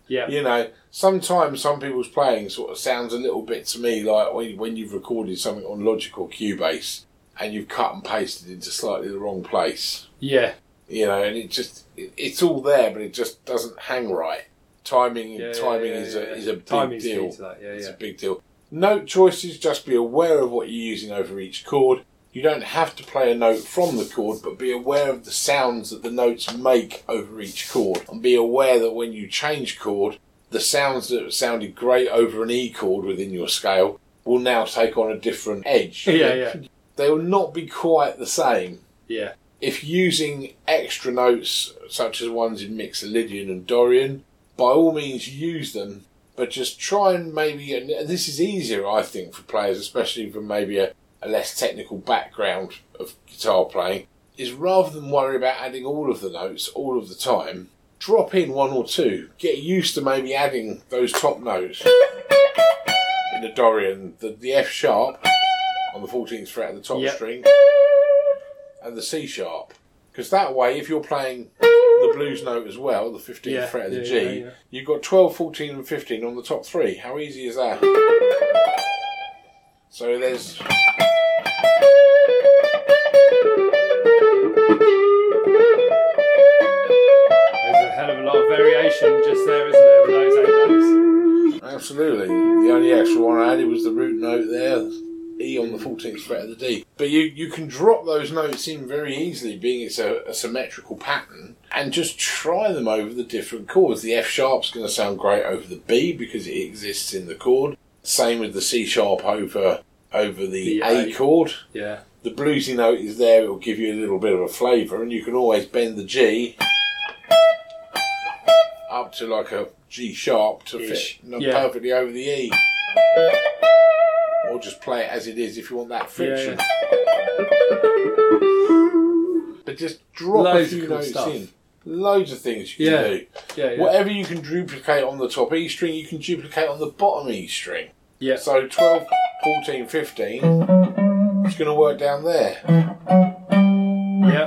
Yeah. You know, sometimes some people's playing sort of sounds a little bit to me like when, when you've recorded something on Logic or Cubase and you've cut and pasted into slightly the wrong place. Yeah. You know, and it just it, it's all there, but it just doesn't hang right. Timing, Yeah, timing yeah, is a is a big Timing's deal. it's a big deal. Note choices, just be aware of what you're using over each chord. You don't have to play a note from the chord, but be aware of the sounds that the notes make over each chord. And be aware that when you change chord, the sounds that sounded great over an E chord within your scale will now take on a different edge. Yeah, yeah. They will not be quite the same Yeah. if using extra notes such as ones in Mixolydian and Dorian, by all means use them, but just try and maybe, and this is easier I think for players, especially from maybe a, a less technical background of guitar playing, is rather than worry about adding all of the notes all of the time, drop in one or two. Get used to maybe adding those top notes in the Dorian, the, the F sharp on the 14th fret of the top Yep. string, and the C sharp. Because that way, if you're playing the blues note as well, the 15th Yeah, fret of the yeah, G, yeah, you've got 12, 14, and 15 on the top three. How easy is that? So there's. There's a hell of a lot of variation just there, isn't there, with those eight notes? Absolutely. The only extra one I added was the root note there, E on the 14th fret of the D. But you, you can drop those notes in very easily, being it's a, a symmetrical pattern, and just try them over the different chords. The F sharp's going to sound great over the B because it exists in the chord. Same with the C sharp over over the, The A, A. chord. Yeah. The bluesy note is there; it will give you a little bit of a flavour, and you can always bend the G up to like a G sharp to Ish. fit Yeah. perfectly over the E. Or just play it as it is if you want that friction. But just drop Loads a few cool notes stuff. in. Loads of things you Yeah. can do. Yeah, yeah. Whatever you can duplicate on the top E string, you can duplicate on the bottom E string. Yeah. So 12, 14, 15, it's going to work down there. Yeah.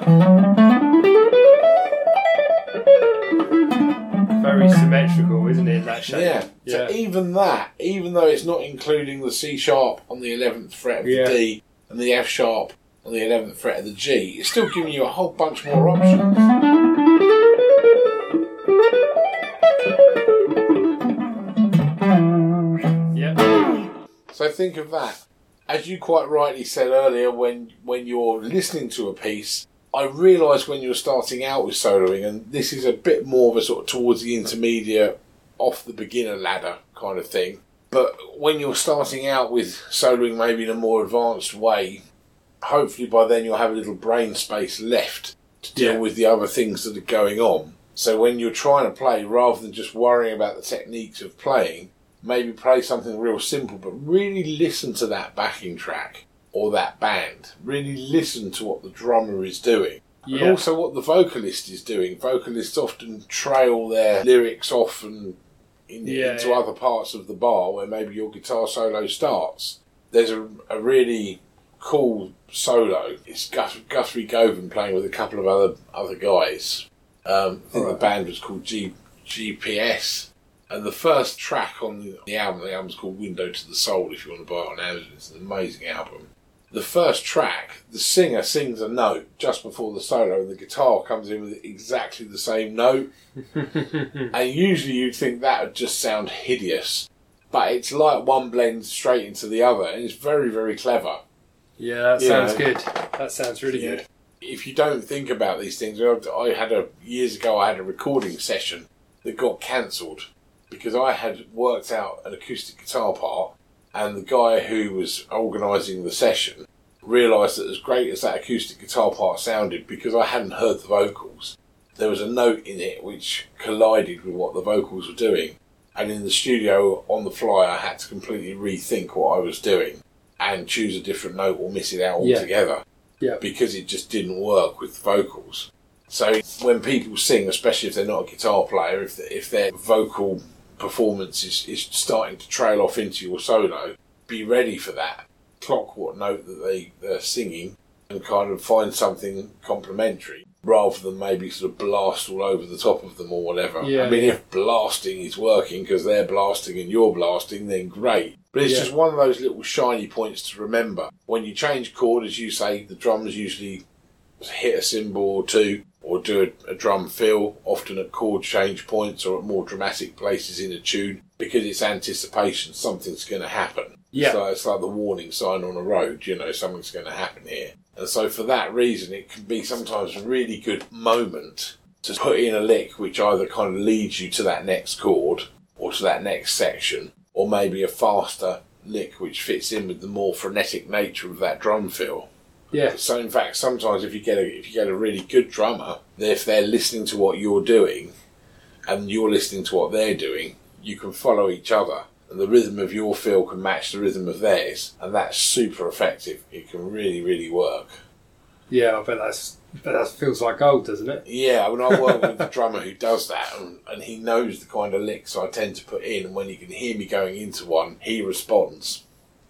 Very symmetrical, isn't it, in that shape? Yeah. Yeah. So even that, even though it's not including the C sharp on the 11th fret of Yeah. the D and the F sharp on the 11th fret of the G, it's still giving you a whole bunch more options. So think of that. As you quite rightly said earlier, when when you're listening to a piece, I realise when you're starting out with soloing, and this is a bit more of a sort of towards the intermediate, off the beginner ladder kind of thing. But when you're starting out with soloing maybe in a more advanced way, hopefully by then you'll have a little brain space left to deal Yeah. with the other things that are going on. So when you're trying to play, rather than just worrying about the techniques of playing, maybe play something real simple, but really listen to that backing track or that band. Really listen to what the drummer is doing. And also what the vocalist is doing. Vocalists often trail their lyrics off and in, Yeah, into yeah. other parts of the bar where maybe your guitar solo starts. There's a, a really cool solo. It's Gus, Guthrie Govan playing with a couple of other other guys. Um, I think the band was called G, GPS. And the first track on the, the album, the album's called Window to the Soul, if you want to buy it on Amazon. It's an amazing album. The first track, the singer sings a note just before the solo, and the guitar comes in with exactly the same note. and usually you'd think that would just sound hideous. but it's like one blends straight into the other, and it's very, very clever. Yeah, that You sounds know. good. That sounds really good. If you don't think about these things, I had a years ago. I had a recording session that got cancelled because I had worked out an acoustic guitar part, and the guy who was organising the session realised that as great as that acoustic guitar part sounded, because I hadn't heard the vocals, there was a note in it which collided with what the vocals were doing. And in the studio on the fly, I had to completely rethink what I was doing and choose a different note or miss it out Yeah. altogether Yeah. because it just didn't work with the vocals. So when people sing, especially if they're not a guitar player, if if their vocal performance is, is starting to trail off into your solo, be ready for that. Clock what note that they, they're singing and kind of find something complementary rather than maybe sort of blast all over the top of them or whatever. Yeah, I mean, yeah. if blasting is working because they're blasting and you're blasting, then great. But it's Yeah. just one of those little shiny points to remember. When you change chord, as you say, the drums usually hit a cymbal or two or do a, a drum fill, often at chord change points or at more dramatic places in a tune, because it's anticipation, something's going to happen. Yeah. So it's like the warning sign on a road, you know, something's going to happen here. And so for that reason, it can be sometimes a really good moment to put in a lick which either kind of leads you to that next chord or to that next section, or maybe a faster lick which fits in with the more frenetic nature of that drum fill. Yeah. So in fact, sometimes if you get a if you get a really good drummer, if they're listening to what you're doing, and you're listening to what they're doing, you can follow each other, and the rhythm of your feel can match the rhythm of theirs, and that's super effective. It can really, really work. Yeah, I bet that's but that feels like gold, doesn't it? Yeah, when I work with a drummer who does that, and, and he knows the kind of licks I tend to put in, and when he can hear me going into one, he responds.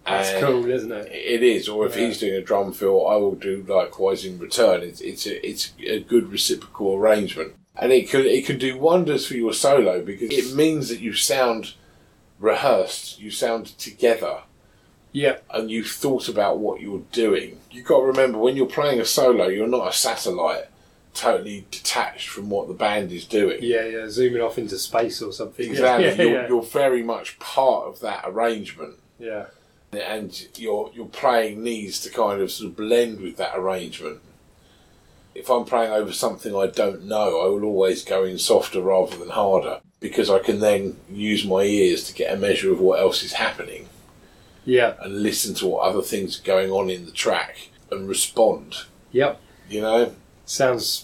That's And- cool, isn't it? It is, or if Yeah. he's doing a drum fill, I will do likewise in return. It's it's a, it's a good reciprocal arrangement, and it can it can do wonders for your solo because it means that you sound rehearsed, you sound together, Yeah. and you've thought about what you're doing. You've got to remember when you're playing a solo, you're not a satellite, totally detached from what the band is doing. Yeah, yeah, zooming off into space or something. Exactly, Yeah, you're, yeah. you're very much part of that arrangement. yeah. And your your playing needs to kind of sort of blend with that arrangement. If I'm playing over something I don't know, I will always go in softer rather than harder because I can then use my ears to get a measure of what else is happening Yeah. and listen to what other things are going on in the track and respond. Yep. You know? Sounds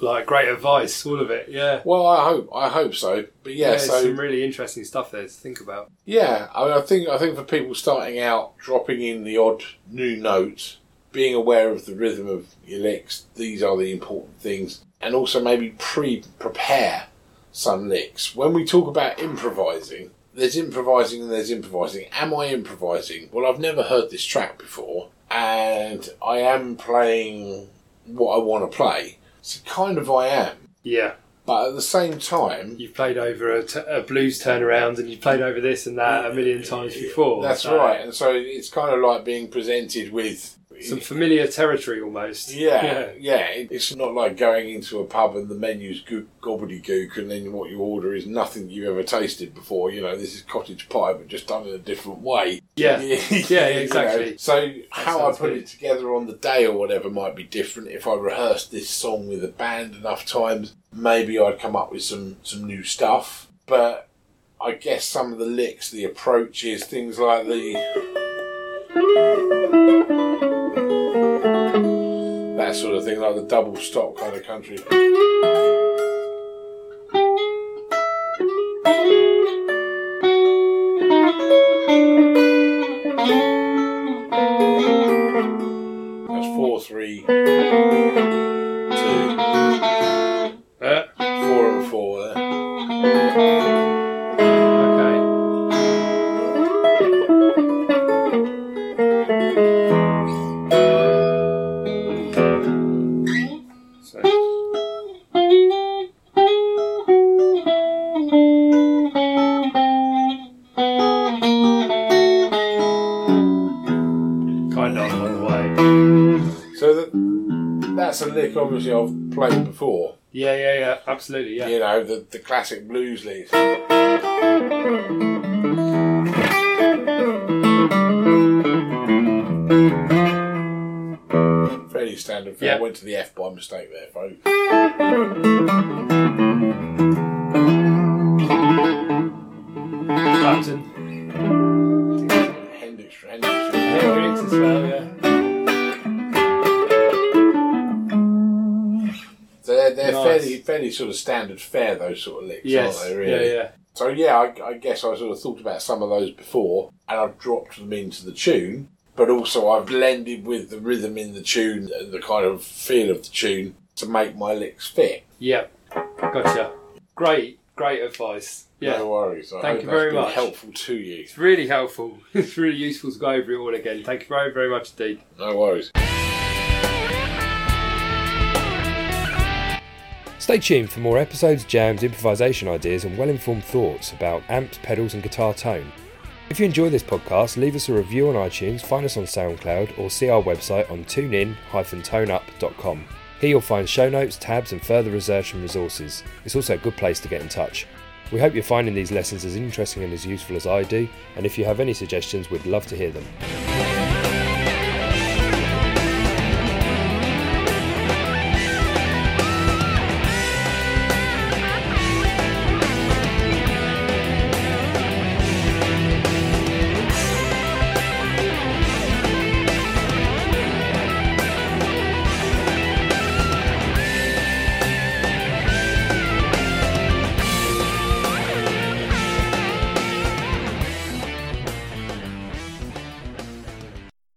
like great advice, all of it. Yeah. Well, I hope I hope so. But yeah, there's so some really interesting stuff there to think about. Yeah, I, mean, I think I think for people starting out, dropping in the odd new note, being aware of the rhythm of your licks, these are the important things, and also maybe pre-prepare some licks. When we talk about improvising, there's improvising and there's improvising. Am I improvising? Well, I've never heard this track before, and I am playing what I want to play. So kind of I am, Yeah. but at the same time, You've played over a, t- a blues turnaround and you've played over this and that a million times before. That's so right, and so it's kind of like being presented with. Some familiar territory almost. yeah, yeah, it- It's not like going into a pub and the menu's go- gobbledygook, and then what you order is nothing you've ever tasted before. You know, this is cottage pie, but just done in a different way. Yeah. yeah, Yeah, you know. exactly. So how I put good. it together on the day or whatever might be different. If I rehearsed this song with a band enough times, maybe I'd come up with some some new stuff. But I guess some of the licks, the approaches, things like the that sort of thing, like the double stop kind of country. That's four, three, a lick obviously I've played before. Yeah, yeah, yeah, absolutely, yeah. You know, the, the classic blues leads. Fairly standard. Yeah. I went to the F by mistake there, folks. Sort of standard fare, those sort of licks, Yes. aren't they? Really? Yeah, yeah. So yeah, I, I guess I sort of thought about some of those before, and I've dropped them into the tune. But also, I've blended with the rhythm in the tune and the kind of feel of the tune to make my licks fit. Yep. Gotcha. Great, great advice. Yeah. No worries. I Thank you very much. helpful to you. It's really helpful. It's really useful to go over it all again. Thank you very, very much indeed. No worries. Stay tuned for more episodes, jams, improvisation ideas, and well informed thoughts about amps, pedals, and guitar tone. If you enjoy this podcast, leave us a review on iTunes, find us on SoundCloud, or see our website on tunein-toneup.com. Here you'll find show notes, tabs, and further research and resources. It's also a good place to get in touch. We hope you're finding these lessons as interesting and as useful as I do, and if you have any suggestions, we'd love to hear them.